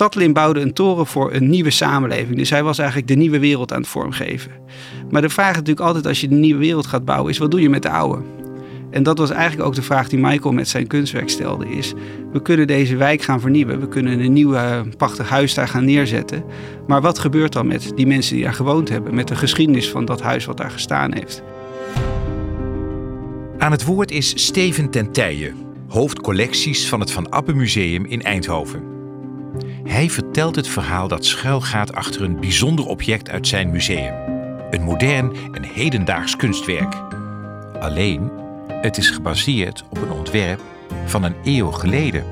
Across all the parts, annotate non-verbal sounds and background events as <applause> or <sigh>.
Tatlin bouwde een toren voor een nieuwe samenleving. Dus hij was eigenlijk de nieuwe wereld aan het vormgeven. Maar de vraag is natuurlijk altijd als je de nieuwe wereld gaat bouwen, is wat doe je met de oude? En dat was eigenlijk ook de vraag die Michael met zijn kunstwerk stelde. Is, we kunnen deze wijk gaan vernieuwen. We kunnen een nieuw eh, prachtig huis daar gaan neerzetten. Maar wat gebeurt dan met die mensen die daar gewoond hebben? Met de geschiedenis van dat huis wat daar gestaan heeft? Aan het woord is Steven Tentijen, hoofd collecties van het Van Appen Museum in Eindhoven. Hij vertelt het verhaal dat schuilgaat achter een bijzonder object uit zijn museum. Een modern en hedendaags kunstwerk. Alleen, het is gebaseerd op een ontwerp van een eeuw geleden.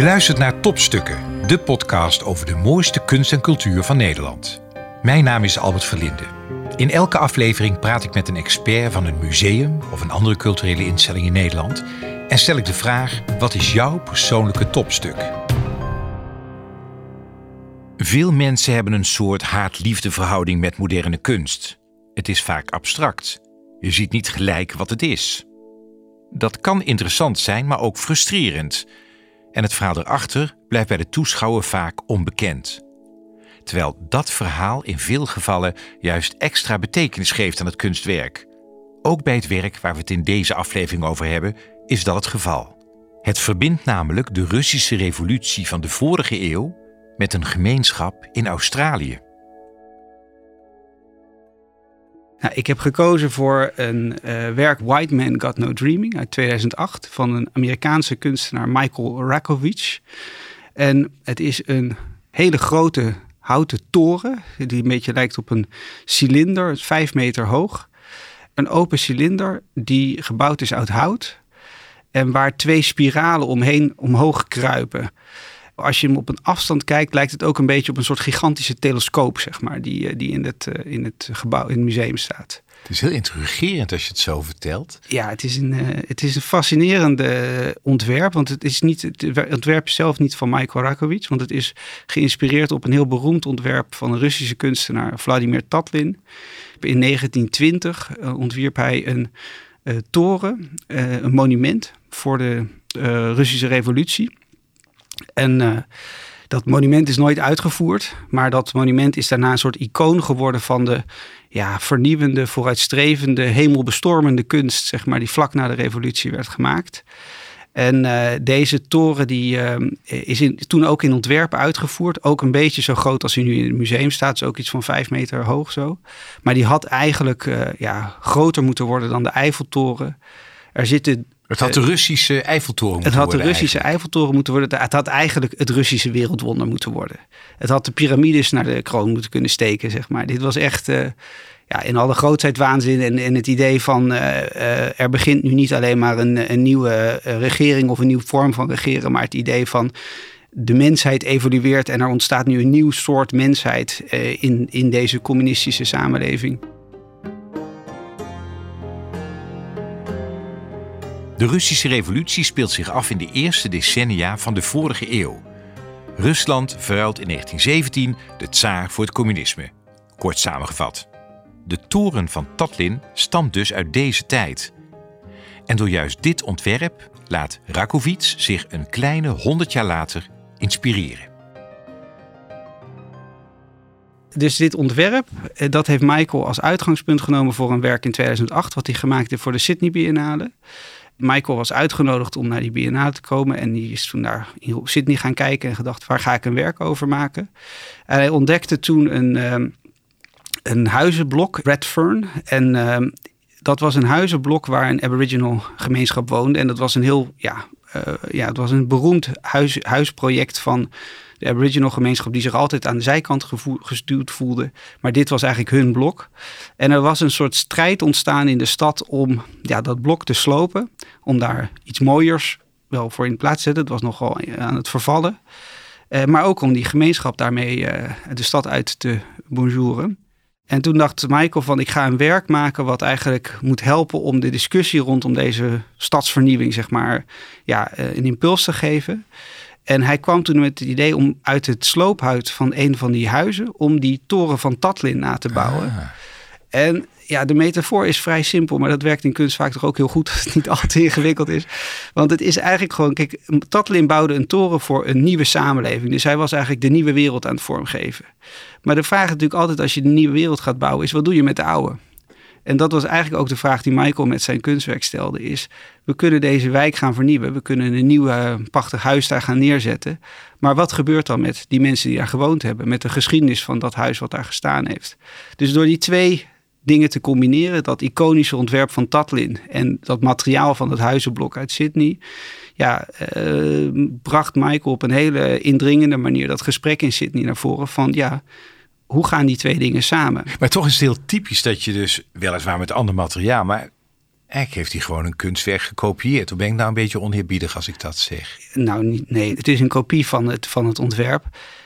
Je luistert naar Topstukken, de podcast over de mooiste kunst en cultuur van Nederland. Mijn naam is Albert Verlinde. In elke aflevering praat ik met een expert van een museum of een andere culturele instelling in Nederland en stel ik de vraag: wat is jouw persoonlijke topstuk? Veel mensen hebben een soort haat-liefde verhouding met moderne kunst. Het is vaak abstract. Je ziet niet gelijk wat het is. Dat kan interessant zijn, maar ook frustrerend en het verhaal erachter blijft bij de toeschouwer vaak onbekend. Terwijl dat verhaal in veel gevallen juist extra betekenis geeft aan het kunstwerk. Ook bij het werk waar we het in deze aflevering over hebben, is dat het geval. Het verbindt namelijk de Russische revolutie van de vorige eeuw met een gemeenschap in Australië. Nou, ik heb gekozen voor een uh, werk White Man Got No Dreaming uit 2008 van een Amerikaanse kunstenaar Michael Rakovic. En het is een hele grote houten toren die een beetje lijkt op een cilinder, vijf meter hoog. Een open cilinder die gebouwd is uit hout en waar twee spiralen omheen omhoog kruipen als je hem op een afstand kijkt, lijkt het ook een beetje op een soort gigantische telescoop, zeg maar, die, eh, die in, het, eh, in het gebouw, in het museum staat. Het is heel intrigerend als je het zo vertelt. Ja, het is een, uh, het is een fascinerende ontwerp. Want het is niet het ontwerp zelf niet van Michael Rakovic. Want het is geïnspireerd op een heel beroemd ontwerp van een Russische kunstenaar, Vladimir Tatlin. In 1920 ontwierp hij een toren, een monument voor de Russische revolutie. En uh, dat monument is nooit uitgevoerd, maar dat monument is daarna een soort icoon geworden van de ja, vernieuwende, vooruitstrevende, hemelbestormende kunst, zeg maar, die vlak na de revolutie werd gemaakt. En uh, deze toren die, uh, is in, toen ook in ontwerp uitgevoerd. Ook een beetje zo groot als hij nu in het museum staat. Dus ook iets van vijf meter hoog zo. Maar die had eigenlijk ja, groter moeten worden dan de Eiffeltoren. Er zitten het had de Russische Eiffeltoren moeten worden. Het had de Russische Eiffeltoren moeten worden. Het had eigenlijk het Russische wereldwonder moeten worden. Het had de piramides naar de kroon moeten kunnen steken, zeg maar. Dit was echt uh, ja, in alle grootheid waanzin. En, en het idee van uh, uh, er begint nu niet alleen maar een, een nieuwe regering of een nieuwe vorm van regeren. Maar het idee van de mensheid evolueert en er ontstaat nu een nieuw soort mensheid in, in deze communistische samenleving. De Russische revolutie speelt zich af in de eerste decennia van de vorige eeuw. Rusland verruilt in 1917 de tsaar voor het communisme. Kort samengevat. De toren van Tatlin stamt dus uit deze tijd. En door juist dit ontwerp laat Rakovic zich een kleine 100 jaar later inspireren. Dus dit ontwerp, eh, dat heeft Michael als uitgangspunt genomen voor een werk in 2008, wat hij gemaakt heeft voor de Sydney Biennale. Michael was uitgenodigd om naar die Biennale te komen. En die is toen naar Sydney gaan kijken en gedacht, waar ga ik een werk over maken? En hij ontdekte toen een, ehm, een huizenblok, Redfern. En ehm, dat was een huizenblok waar een aboriginal gemeenschap woonde. En dat was een heel, ja, uh, ja het was een beroemd huis, huisproject van de Aboriginal gemeenschap die zich altijd aan de zijkant gestuurd voelde. Maar dit was eigenlijk hun blok. En er was een soort strijd ontstaan in de stad om ja, dat blok te slopen. Om daar iets mooiers wel voor in plaats te zetten. Het was nogal aan het vervallen. Uh, maar ook om die gemeenschap daarmee uh, de stad uit te bonjouren. En toen dacht Michael van ik ga een werk maken wat eigenlijk moet helpen om de discussie rondom deze stadsvernieuwing, zeg maar, ja, eh, een impuls te geven. En hij kwam toen met het idee om uit het sloophuid van een van die huizen, om die toren van Tatlin na te bouwen. Ah. En ja, de metafoor is vrij simpel, maar dat werkt in kunst vaak toch ook heel goed <laughs> als het niet altijd ingewikkeld is. Want het is eigenlijk gewoon, kijk, Tatlin bouwde een toren voor een nieuwe samenleving. Dus hij was eigenlijk de nieuwe wereld aan het vormgeven. Maar de vraag natuurlijk altijd als je de nieuwe wereld gaat bouwen, is wat doe je met de oude? En dat was eigenlijk ook de vraag die Michael met zijn kunstwerk stelde. Is, we kunnen deze wijk gaan vernieuwen. We kunnen een nieuw uh, prachtig huis daar gaan neerzetten. Maar wat gebeurt dan met die mensen die daar gewoond hebben? Met de geschiedenis van dat huis wat daar gestaan heeft. Dus door die twee dingen te combineren, dat iconische ontwerp van Tatlin en dat materiaal van het huizenblok uit Sydney, ja, uh, bracht Michael op een hele indringende manier dat gesprek in Sydney naar voren van ja, hoe gaan die twee dingen samen? Maar toch is het heel typisch dat je dus weliswaar met ander materiaal, maar eigenlijk heeft hij gewoon een kunstwerk gekopieerd. Hoe ben ik nou een beetje oneerbiedig als ik dat zeg? Nou, nee, het is een kopie van het, van het ontwerp.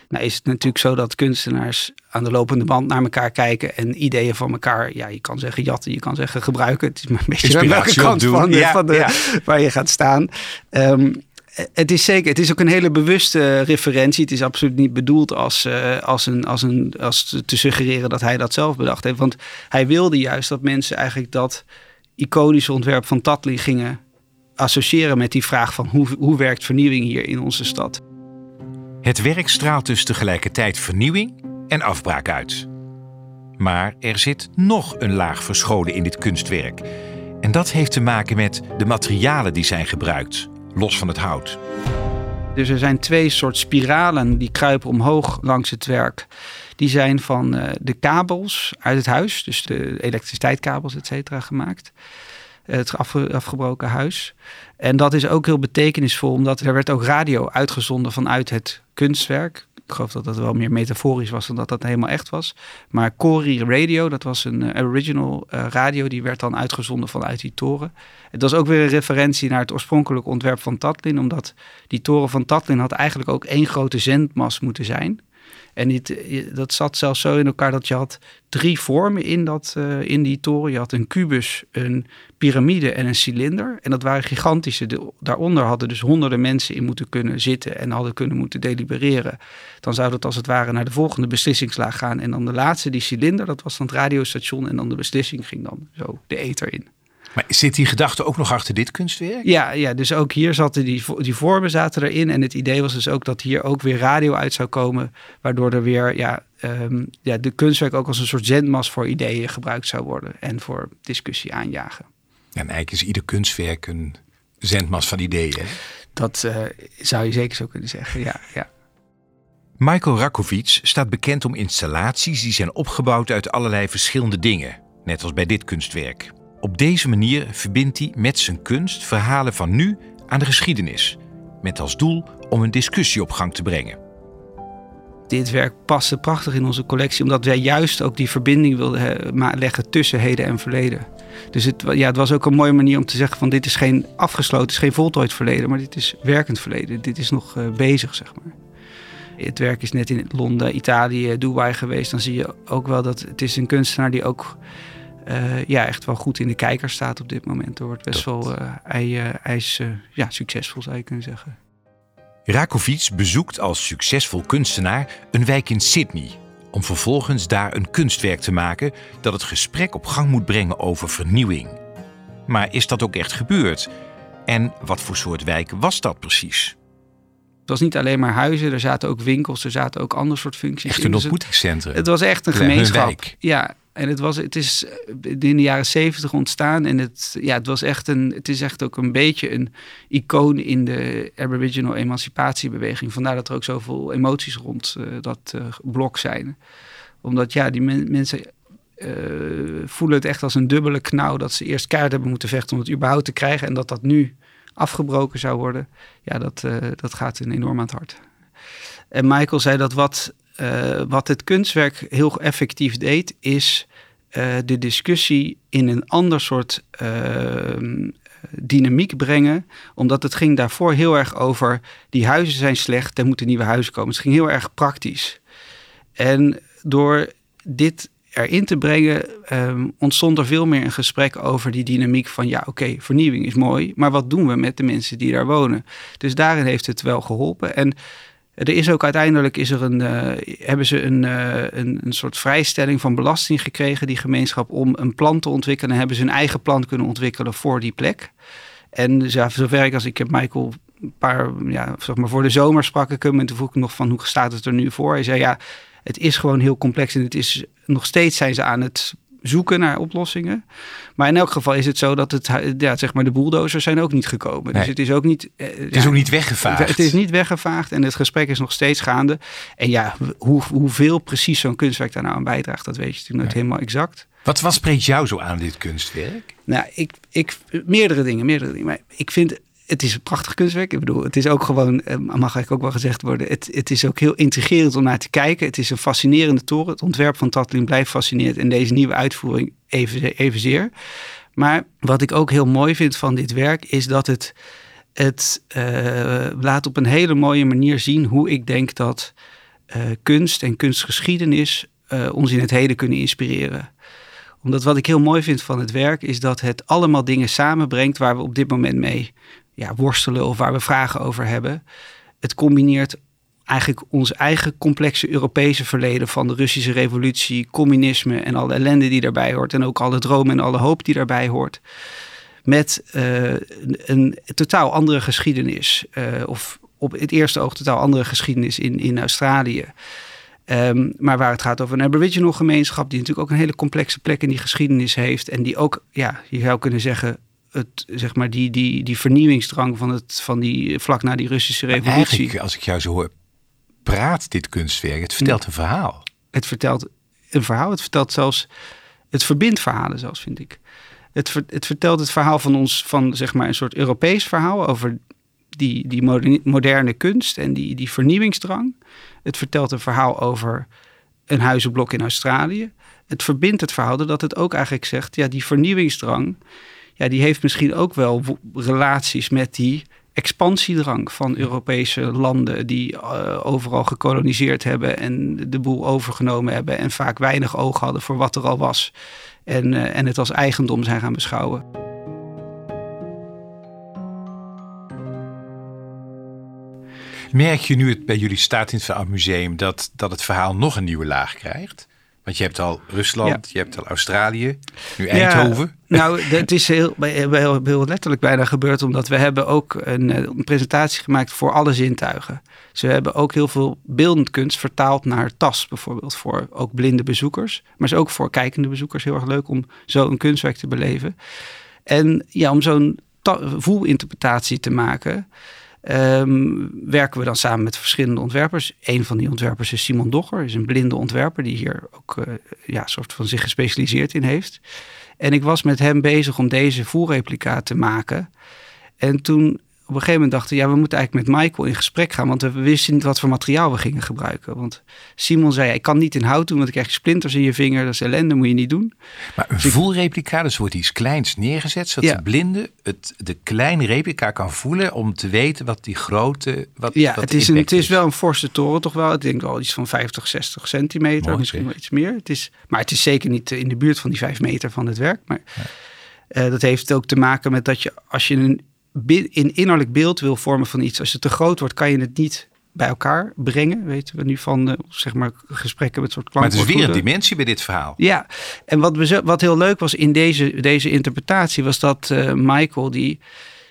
Nou is het natuurlijk zo dat kunstenaars aan de lopende band naar elkaar kijken en ideeën van elkaar, ja, je kan zeggen jatten, je kan zeggen gebruiken. Het is maar een beetje aan welke kant doen. van, de, ja, van de, ja. waar je gaat staan. Um, het is zeker, het is ook een hele bewuste referentie. Het is absoluut niet bedoeld als, uh, als, een, als, een, als te suggereren dat hij dat zelf bedacht heeft. Want hij wilde juist dat mensen eigenlijk dat iconische ontwerp van Tatley gingen associëren met die vraag van hoe, hoe werkt vernieuwing hier in onze stad. Het werk straalt dus tegelijkertijd vernieuwing en afbraak uit. Maar er zit nog een laag verscholen in dit kunstwerk. En dat heeft te maken met de materialen die zijn gebruikt, los van het hout. Dus er zijn twee soort spiralen die kruipen omhoog langs het werk. Die zijn van uh, de kabels uit het huis, dus de elektriciteitskabels, et cetera, gemaakt. Het afge afgebroken huis. En dat is ook heel betekenisvol, omdat er werd ook radio uitgezonden vanuit het kunstwerk. Ik geloof dat dat wel meer metaforisch was dan dat dat helemaal echt was. Maar Cori Radio, dat was een uh, original uh, radio, die werd dan uitgezonden vanuit die toren. Het was ook weer een referentie naar het oorspronkelijke ontwerp van Tatlin, omdat die toren van Tatlin had eigenlijk ook één grote zendmas moeten zijn. En dat zat zelfs zo in elkaar dat je had drie vormen in, dat, uh, in die toren. Je had een kubus, een piramide en een cilinder. En dat waren gigantische. De, daaronder hadden dus honderden mensen in moeten kunnen zitten en hadden kunnen moeten delibereren. Dan zou dat als het ware naar de volgende beslissingslaag gaan. En dan de laatste, die cilinder, dat was dan het radiostation. En dan de beslissing ging dan zo de ether in. Maar zit die gedachte ook nog achter dit kunstwerk? Ja, ja dus ook hier zaten die, die vormen zaten erin. En het idee was dus ook dat hier ook weer radio uit zou komen. Waardoor er weer ja, um, ja, de kunstwerk ook als een soort zendmas voor ideeën gebruikt zou worden. En voor discussie aanjagen. En eigenlijk is ieder kunstwerk een zendmas van ideeën. Dat uh, zou je zeker zo kunnen zeggen, ja. ja. Michael Rakovic staat bekend om installaties die zijn opgebouwd uit allerlei verschillende dingen. Net als bij dit kunstwerk. Op deze manier verbindt hij met zijn kunst verhalen van nu aan de geschiedenis, met als doel om een discussie op gang te brengen. Dit werk paste prachtig in onze collectie, omdat wij juist ook die verbinding wilden leggen tussen heden en verleden. Dus het, ja, het was ook een mooie manier om te zeggen van dit is geen afgesloten, is geen voltooid verleden, maar dit is werkend verleden. Dit is nog uh, bezig, zeg maar. Het werk is net in Londen, Italië, Dubai geweest. Dan zie je ook wel dat het is een kunstenaar die ook uh, ja, echt wel goed in de kijker staat op dit moment. Er wordt best wel, uh, hij, hij is ja, succesvol zou je kunnen zeggen. Rakovic bezoekt als succesvol kunstenaar een wijk in Sydney. Om vervolgens daar een kunstwerk te maken dat het gesprek op gang moet brengen over vernieuwing. Maar is dat ook echt gebeurd? En wat voor soort wijk was dat precies? Het was niet alleen maar huizen, er zaten ook winkels, er zaten ook ander soort functies. Echt een ontmoetingscentrum. Het was echt een gemeenschap. Ja, en het, was, het is in de jaren zeventig ontstaan. En het, ja, het, was echt een, het is echt ook een beetje een icoon in de Aboriginal emancipatiebeweging. Vandaar dat er ook zoveel emoties rond uh, dat uh, blok zijn. Omdat ja, die men, mensen voelen het echt als een dubbele knauw. Dat ze eerst kaart hebben moeten vechten om het überhaupt te krijgen. En dat dat nu afgebroken zou worden. Ja, dat, dat gaat een enorm aan het hart. En Michael zei dat wat uh, wat het kunstwerk heel effectief deed, is uh, de discussie in een ander soort uh, dynamiek brengen. Omdat het ging daarvoor heel erg over die huizen zijn slecht, er moeten nieuwe huizen komen. Het ging heel erg praktisch. En door dit erin te brengen, um, ontstond er veel meer een gesprek over die dynamiek van ja, oké, vernieuwing is mooi, maar wat doen we met de mensen die daar wonen? Dus daarin heeft het wel geholpen. En er is ook uiteindelijk is er een, uh, hebben ze een, uh, een, een, soort vrijstelling van belasting gekregen, die gemeenschap, om een plan te ontwikkelen. En hebben ze een eigen plan kunnen ontwikkelen voor die plek. En dus ja, zover ik als ik heb Michael een paar, ja, zeg maar voor de zomer sprak ik hem en toen vroeg ik nog van hoe staat het er nu voor? Hij zei ja, het is gewoon heel complex en het is nog steeds zijn ze aan het zoeken naar oplossingen. Maar in elk geval is het zo dat het, ja, zeg maar de bulldozers zijn ook niet gekomen. Dus het is ook niet. Eh, het is ook niet weggevaagd. Het is niet weggevaagd en het gesprek is nog steeds gaande. En ja, hoe, hoeveel precies zo'n kunstwerk daar nou aan bijdraagt, dat weet je natuurlijk nooit helemaal exact. Wat, wat spreekt jou zo aan dit kunstwerk? Nou, ik, ik, meerdere dingen, meerdere dingen. Maar ik vind het is een prachtig kunstwerk. Ik bedoel, het is ook gewoon, eh, mag eigenlijk ook wel gezegd worden, het, het is ook heel intrigerend om naar te kijken. Het is een fascinerende toren. Het ontwerp van Tatlin blijft fascinerend en deze nieuwe uitvoering even, evenzeer. Maar wat ik ook heel mooi vind van dit werk is dat het, het uh, laat op een hele mooie manier zien hoe ik denk dat uh, kunst en kunstgeschiedenis ons in het heden kunnen inspireren omdat wat ik heel mooi vind van het werk is dat het allemaal dingen samenbrengt waar we op dit moment mee ja, worstelen of waar we vragen over hebben. Het combineert eigenlijk ons eigen complexe Europese verleden van de Russische revolutie, communisme en alle ellende die daarbij hoort. En ook alle dromen en alle hoop die daarbij hoort. Met uh, een, totaal andere geschiedenis. Uh, of op het eerste oog totaal andere geschiedenis in, in Australië. Um, maar waar het gaat over een Aboriginal gemeenschap, die natuurlijk ook een hele complexe plek in die geschiedenis heeft. En die ook, ja, je zou kunnen zeggen, het, zeg maar, die, die, die vernieuwingsdrang van, het, van die vlak na die Russische revolutie. Als ik jou zo hoor, praat dit kunstwerk. Het vertelt een verhaal. Het vertelt een verhaal. Het vertelt zelfs, het verbindt verhalen zelfs, vind ik. Het, ver, het vertelt het verhaal van ons, van zeg maar een soort Europees verhaal over die, die moderne kunst en die, die vernieuwingsdrang. Het vertelt een verhaal over een huizenblok in Australië. Het verbindt het verhaal dat het ook eigenlijk zegt, ja, die vernieuwingsdrang, ja, die heeft misschien ook wel relaties met die expansiedrang van Europese landen die uh, overal gekoloniseerd hebben en de boel overgenomen hebben en vaak weinig oog hadden voor wat er al was en, uh, en het als eigendom zijn gaan beschouwen. Merk je nu het bij jullie staat in het Museum dat, dat het verhaal nog een nieuwe laag krijgt? Want je hebt al Rusland, je hebt al Australië, nu Eindhoven. Ja, nou, het is heel, heel, heel, letterlijk bijna gebeurd, omdat we hebben ook een, eh, een presentatie gemaakt voor alle zintuigen. Ze hebben ook heel veel beeldend kunst vertaald naar tas, bijvoorbeeld voor ook blinde bezoekers. Maar is ook voor kijkende bezoekers heel erg leuk om zo een kunstwerk te beleven. En ja, om zo'n voelinterpretatie te maken. Um, werken we dan samen met verschillende ontwerpers. Een van die ontwerpers is Simon Dogger, is een blinde ontwerper die hier ook uh, ja, soort van zich gespecialiseerd in heeft. En ik was met hem bezig om deze voerreplica te maken. En toen op een gegeven moment dachten, ja, we moeten eigenlijk met Michael in gesprek gaan, want we wisten niet wat voor materiaal we gingen gebruiken. Want Simon zei, ik kan niet in hout doen, want ik krijg splinters in je vinger, dat is ellende, moet je niet doen. Maar een dus voelreplica, dus wordt iets kleins neergezet, zodat ja. de blinde het, de kleine replica kan voelen om te weten wat die grote, wat Ja, wat het, is een, het is wel een forse toren toch wel. Ik denk wel iets van 50, 60 centimeter, Mooi, misschien wel iets meer. Het is, maar het is zeker niet in de buurt van die 5 meter van het werk. Maar ja. uh, dat heeft ook te maken met dat je, als je een in innerlijk beeld wil vormen van iets. Als het te groot wordt, kan je het niet bij elkaar brengen. Weten we nu van uh, zeg maar gesprekken met soort klanten. Maar het is weer een dimensie bij dit verhaal. Ja, en wat, we, wat heel leuk was in deze, deze interpretatie was dat uh, Michael die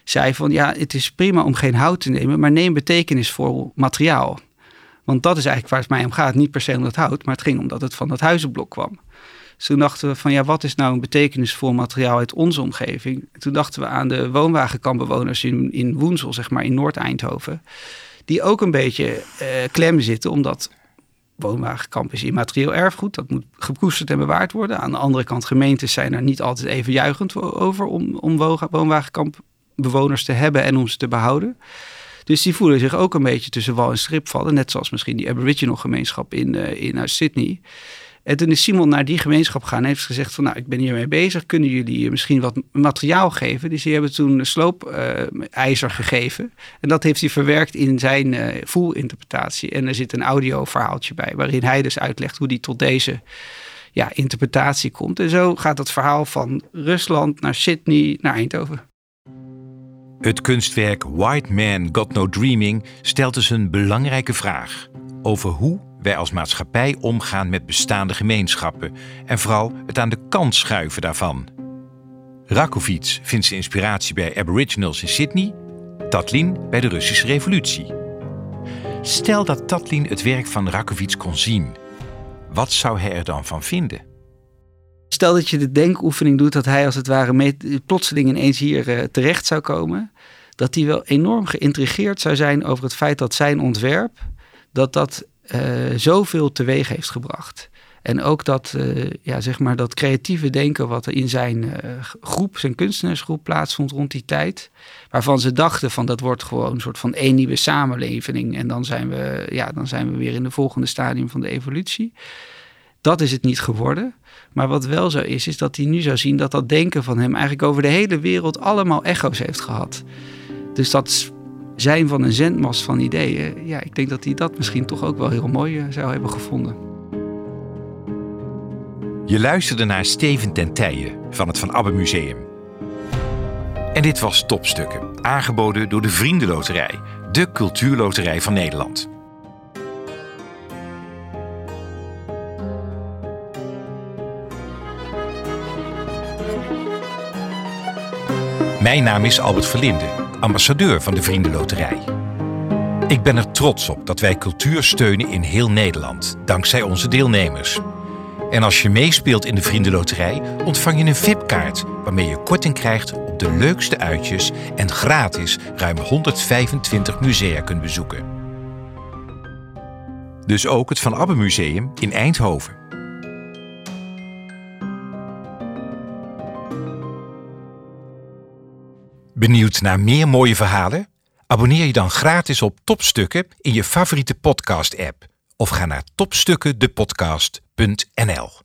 zei van ja, het is prima om geen hout te nemen, maar neem betekenisvol materiaal. Want dat is eigenlijk waar het mij om gaat. Niet per se om het hout, maar het ging omdat het van dat huizenblok kwam. Toen dachten we van ja, wat is nou een betekenisvol materiaal uit onze omgeving? Toen dachten we aan de woonwagenkampbewoners in, in Woensel, zeg maar in Noord-Eindhoven. Die ook een beetje uh, klem zitten, omdat woonwagenkamp is immaterieel erfgoed. Dat moet gekoesterd en bewaard worden. Aan de andere kant, gemeentes zijn er niet altijd even juichend over om, om woonwagenkampbewoners te hebben en om ze te behouden. Dus die voelen zich ook een beetje tussen wal en strip vallen. Net zoals misschien die Aboriginal gemeenschap in, uh, in Sydney. En toen is Simon naar die gemeenschap gegaan en heeft gezegd van nou, ik ben hiermee bezig. Kunnen jullie misschien wat materiaal geven? Dus die hebben toen sloopijzer uh, gegeven. En dat heeft hij verwerkt in zijn uh, voelinterpretatie. En er zit een audioverhaaltje bij waarin hij dus uitlegt hoe hij tot deze ja, interpretatie komt. En zo gaat het verhaal van Rusland naar Sydney naar Eindhoven. Het kunstwerk White Man Got No Dreaming stelt dus een belangrijke vraag over hoe wij als maatschappij omgaan met bestaande gemeenschappen en vooral het aan de kant schuiven daarvan. Rakovic vindt zijn inspiratie bij Aboriginals in Sydney, Tatlin bij de Russische Revolutie. Stel dat Tatlin het werk van Rakovic kon zien, wat zou hij er dan van vinden? Stel dat je de denkoefening doet dat hij als het ware plotseling ineens hier uh, terecht zou komen. Dat hij wel enorm geïntrigeerd zou zijn over het feit dat zijn ontwerp, dat dat zoveel teweeg heeft gebracht. En ook dat, uh, ja, zeg maar dat creatieve denken wat er in zijn uh, groep, zijn kunstenaarsgroep plaatsvond rond die tijd. Waarvan ze dachten van dat wordt gewoon een soort van één nieuwe samenleving. En dan zijn we, ja, dan zijn we weer in de volgende stadium van de evolutie. Dat is het niet geworden. Maar wat wel zo is, is dat hij nu zou zien dat dat denken van hem eigenlijk over de hele wereld allemaal echo's heeft gehad. Dus dat zijn van een zendmast van ideeën, ja, ik denk dat hij dat misschien toch ook wel heel mooi uh, zou hebben gevonden. Je luisterde naar Steven ten van het Van Abbe Museum. En dit was Topstukken, aangeboden door de Vriendenloterij, de cultuurloterij van Nederland. Mijn naam is Albert Verlinde, ambassadeur van de Vriendenloterij. Ik ben er trots op dat wij cultuur steunen in heel Nederland, dankzij onze deelnemers. En als je meespeelt in de Vriendenloterij, ontvang je een VIP-kaart waarmee je korting krijgt op de leukste uitjes en gratis ruim 125 musea kunt bezoeken. Dus ook het Van Abbe Museum in Eindhoven. Benieuwd naar meer mooie verhalen? Abonneer je dan gratis op Topstukken in je favoriete podcast-app of ga naar topstukkendepodcast.nl.